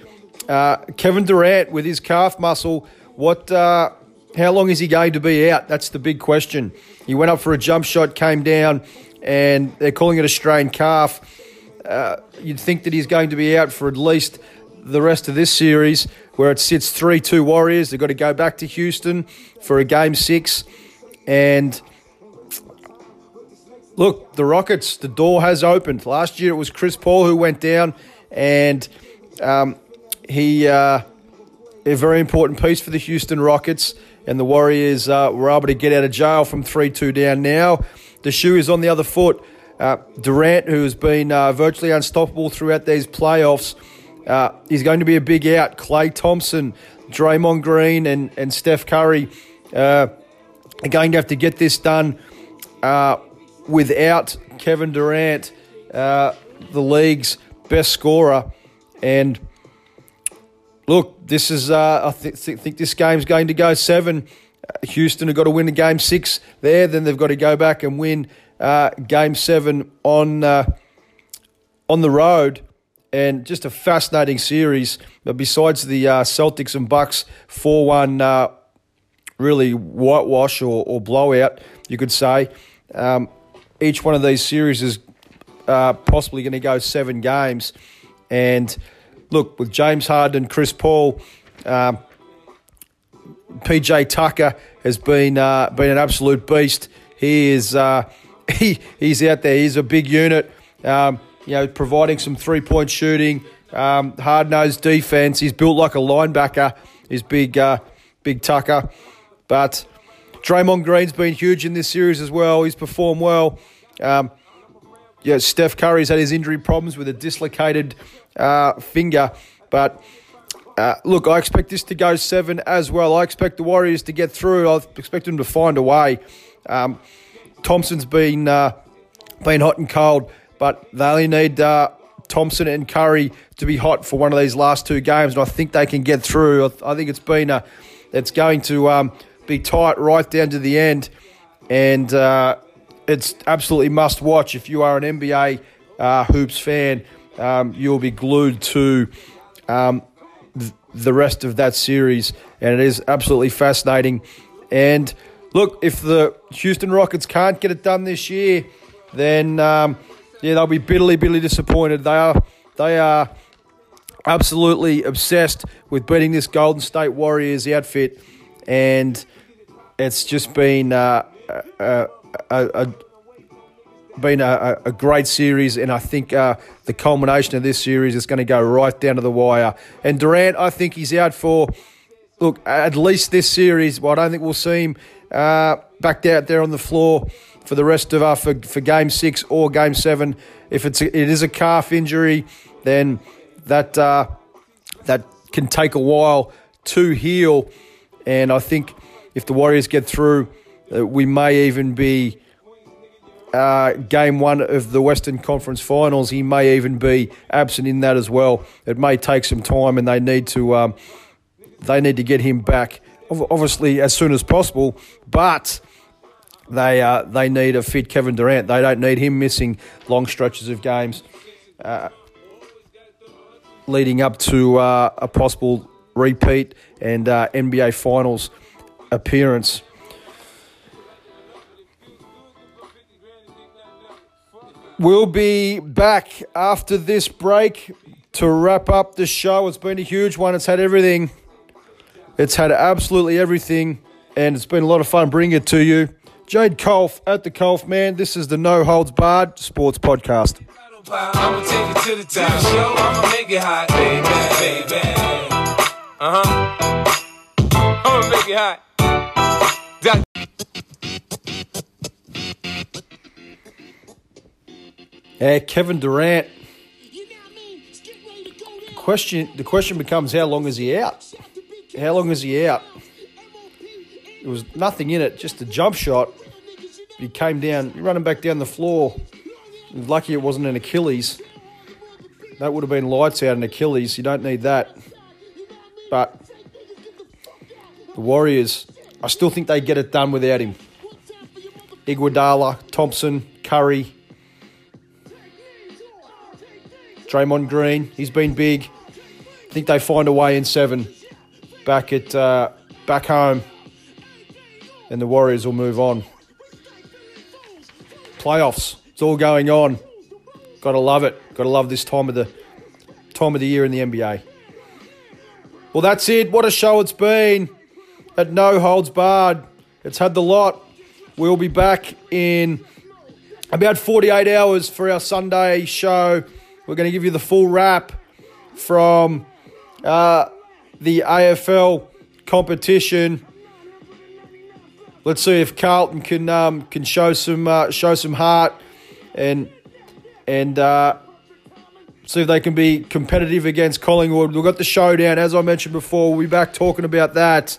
Speaker 3: uh, Kevin Durant with his calf muscle, what? How long is he going to be out? That's the big question. He went up for a jump shot, came down, and they're calling it a strained calf. Uh, you'd think that he's going to be out for at least the rest of this series, where it sits 3 2 Warriors. They've got to go back to Houston for a game six. And look, the Rockets, the door has opened. Last year it was Chris Paul who went down, and um, he, uh, a very important piece for the Houston Rockets and the Warriors uh, were able to get out of jail from 3 2 down now. The shoe is on the other foot. Uh, Durant, who has been uh, virtually unstoppable throughout these playoffs, uh, is going to be a big out. Klay Thompson, Draymond Green, and, and Steph Curry uh, are going to have to get this done uh, without Kevin Durant, uh, the league's best scorer. And look, this is uh, I th- th- think this game's going to go seven. Uh, Houston have got to win a game six there, then they've got to go back and win uh, game seven on uh, on the road, and just a fascinating series. But besides the uh, Celtics and Bucks four one, uh, really whitewash or, or blowout, you could say. Um, each one of these series is possibly going to go seven games, and look, with James Harden, and Chris Paul, um, PJ Tucker has been uh, been an absolute beast. He is uh, he he's out there. He's a big unit. Um, you know, providing some three point shooting, um, hard nosed defense. He's built like a linebacker. He's big, uh, big Tucker, but Draymond Green's been huge in this series as well. He's performed well. Um, yeah, Steph Curry's had his injury problems with a dislocated uh, finger, but uh, look, I expect this to go seven as well. I expect the Warriors to get through. I expect them to find a way. Um, Thompson's been uh, been hot and cold, but they only need uh, Thompson and Curry to be hot for one of these last two games, and I think they can get through. I, I think it's been a, it's going to um, be tight right down to the end, and uh, it's absolutely must watch if you are an NBA uh, hoops fan. Um, you'll be glued to um, th- the rest of that series, and it is absolutely fascinating. And look, if the Houston Rockets can't get it done this year, then um, yeah, they'll be bitterly, bitterly disappointed. They are, they are absolutely obsessed with beating this Golden State Warriors outfit, and it's just been uh, a, a, a been a, a, great series, and I think uh, the culmination of this series is going to go right down to the wire. And Durant, I think he's out for look at least this series. Well, I don't think we'll see him uh, back out there on the floor for the rest of uh, for for game six or game seven. If it's a, it is a calf injury, then that uh, that can take a while to heal, and I think if the Warriors get through, uh, we may even be uh, game one of the Western Conference Finals. He may even be absent in that as well. It may take some time, and they need to um, they need to get him back, obviously as soon as possible. But they uh, they need a fit Kevin Durant. They don't need him missing long stretches of games, uh, leading up to uh, a possible repeat and uh, NBA Finals appearance. We'll be back after this break to wrap up the show. It's been a huge one. It's had everything. It's had absolutely everything, and it's been a lot of fun bringing it to you. Jade Culph at the Culphman. This is the No Holds Barred Sports Podcast.
Speaker 2: I'ma take it to the top. Show, I'ma make it hot, baby, baby. Uh huh. I'ma make it hot.
Speaker 3: Yeah, Kevin Durant. The question, the question becomes, how long is he out? How long is he out? There was nothing in it, just a jump shot. He came down, running back down the floor. Lucky it wasn't an Achilles. That would have been lights out an Achilles. You don't need that. But the Warriors, I still think they get it done without him. Iguodala, Thompson, Curry, Draymond Green, he's been big. I think they find a way in seven back at uh, back home, and the Warriors will move on. Playoffs, it's all going on. Got to love it. Got to love this time of the time of the year in the NBA. Well, that's it. What a show it's been at No Holds Barred. It's had the lot. We'll be back in about 48 hours for our Sunday show. We're going to give you the full wrap from uh, the AFL competition. Let's see if Carlton can um, can show some uh, show some heart and and uh, see if they can be competitive against Collingwood. We've got the showdown, as I mentioned before. We'll be back talking about that,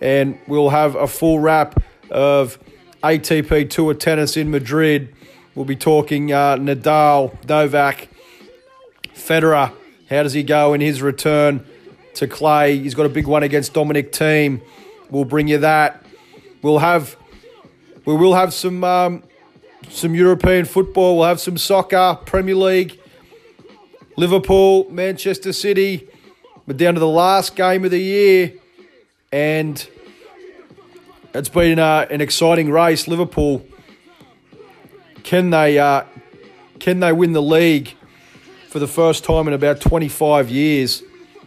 Speaker 3: and we'll have a full wrap of ATP Tour tennis in Madrid. We'll be talking uh, Nadal, Novak, Federer. How does he go in his return to clay? He's got a big one against Dominic Thiem. We'll bring you that. We'll have we will have some um, some European football. We'll have some soccer, Premier League, Liverpool, Manchester City. We're down to the last game of the year, and it's been uh, an exciting race. Liverpool can they uh, can they win the league for the first time in about 25 years?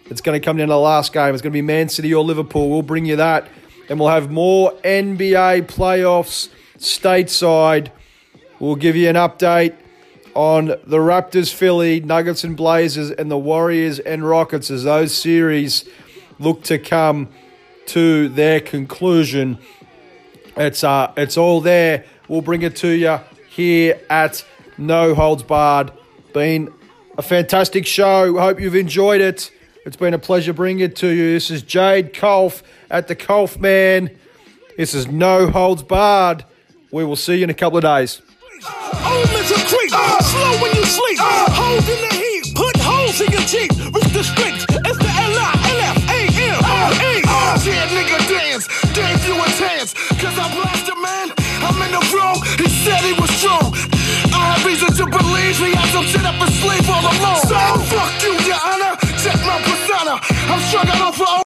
Speaker 3: It's going to come down to the last game. It's going to be Man City or Liverpool. We'll bring you that, and we'll have more NBA playoffs stateside. We'll give you an update on the Raptors, Philly, Nuggets, and Blazers, and the Warriors and Rockets as those series look to come to their conclusion. It's uh, it's all there. We'll bring it to you here at No Holds Barred. Been a fantastic show. Hope you've enjoyed it. It's been a pleasure bringing it to you. This is Jade Culph at the Culphman. This is No Holds Barred. We will see you in a couple of days.
Speaker 4: Creep, slow when you sleep. Holes in the heat, put holes in your teeth. Reach the strength, it's the nigga dance, gave you a chance. Cause I man, I'm in the he said he strong. I have reason to believe some shit up sleeve all along. So fuck you, your honor, check my persona. I'm off for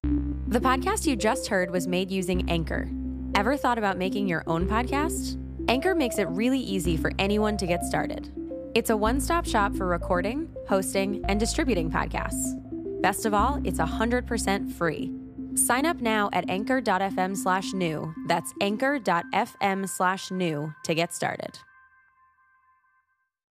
Speaker 9: The podcast you just heard was made using Anchor. Ever thought about making your own podcast? Anchor makes it really easy for anyone to get started. It's a one stop shop for recording, hosting, and distributing podcasts. Best of all, it's 100% free. Sign up now at anchor.fm slash new. That's anchor.fm slash new to get started.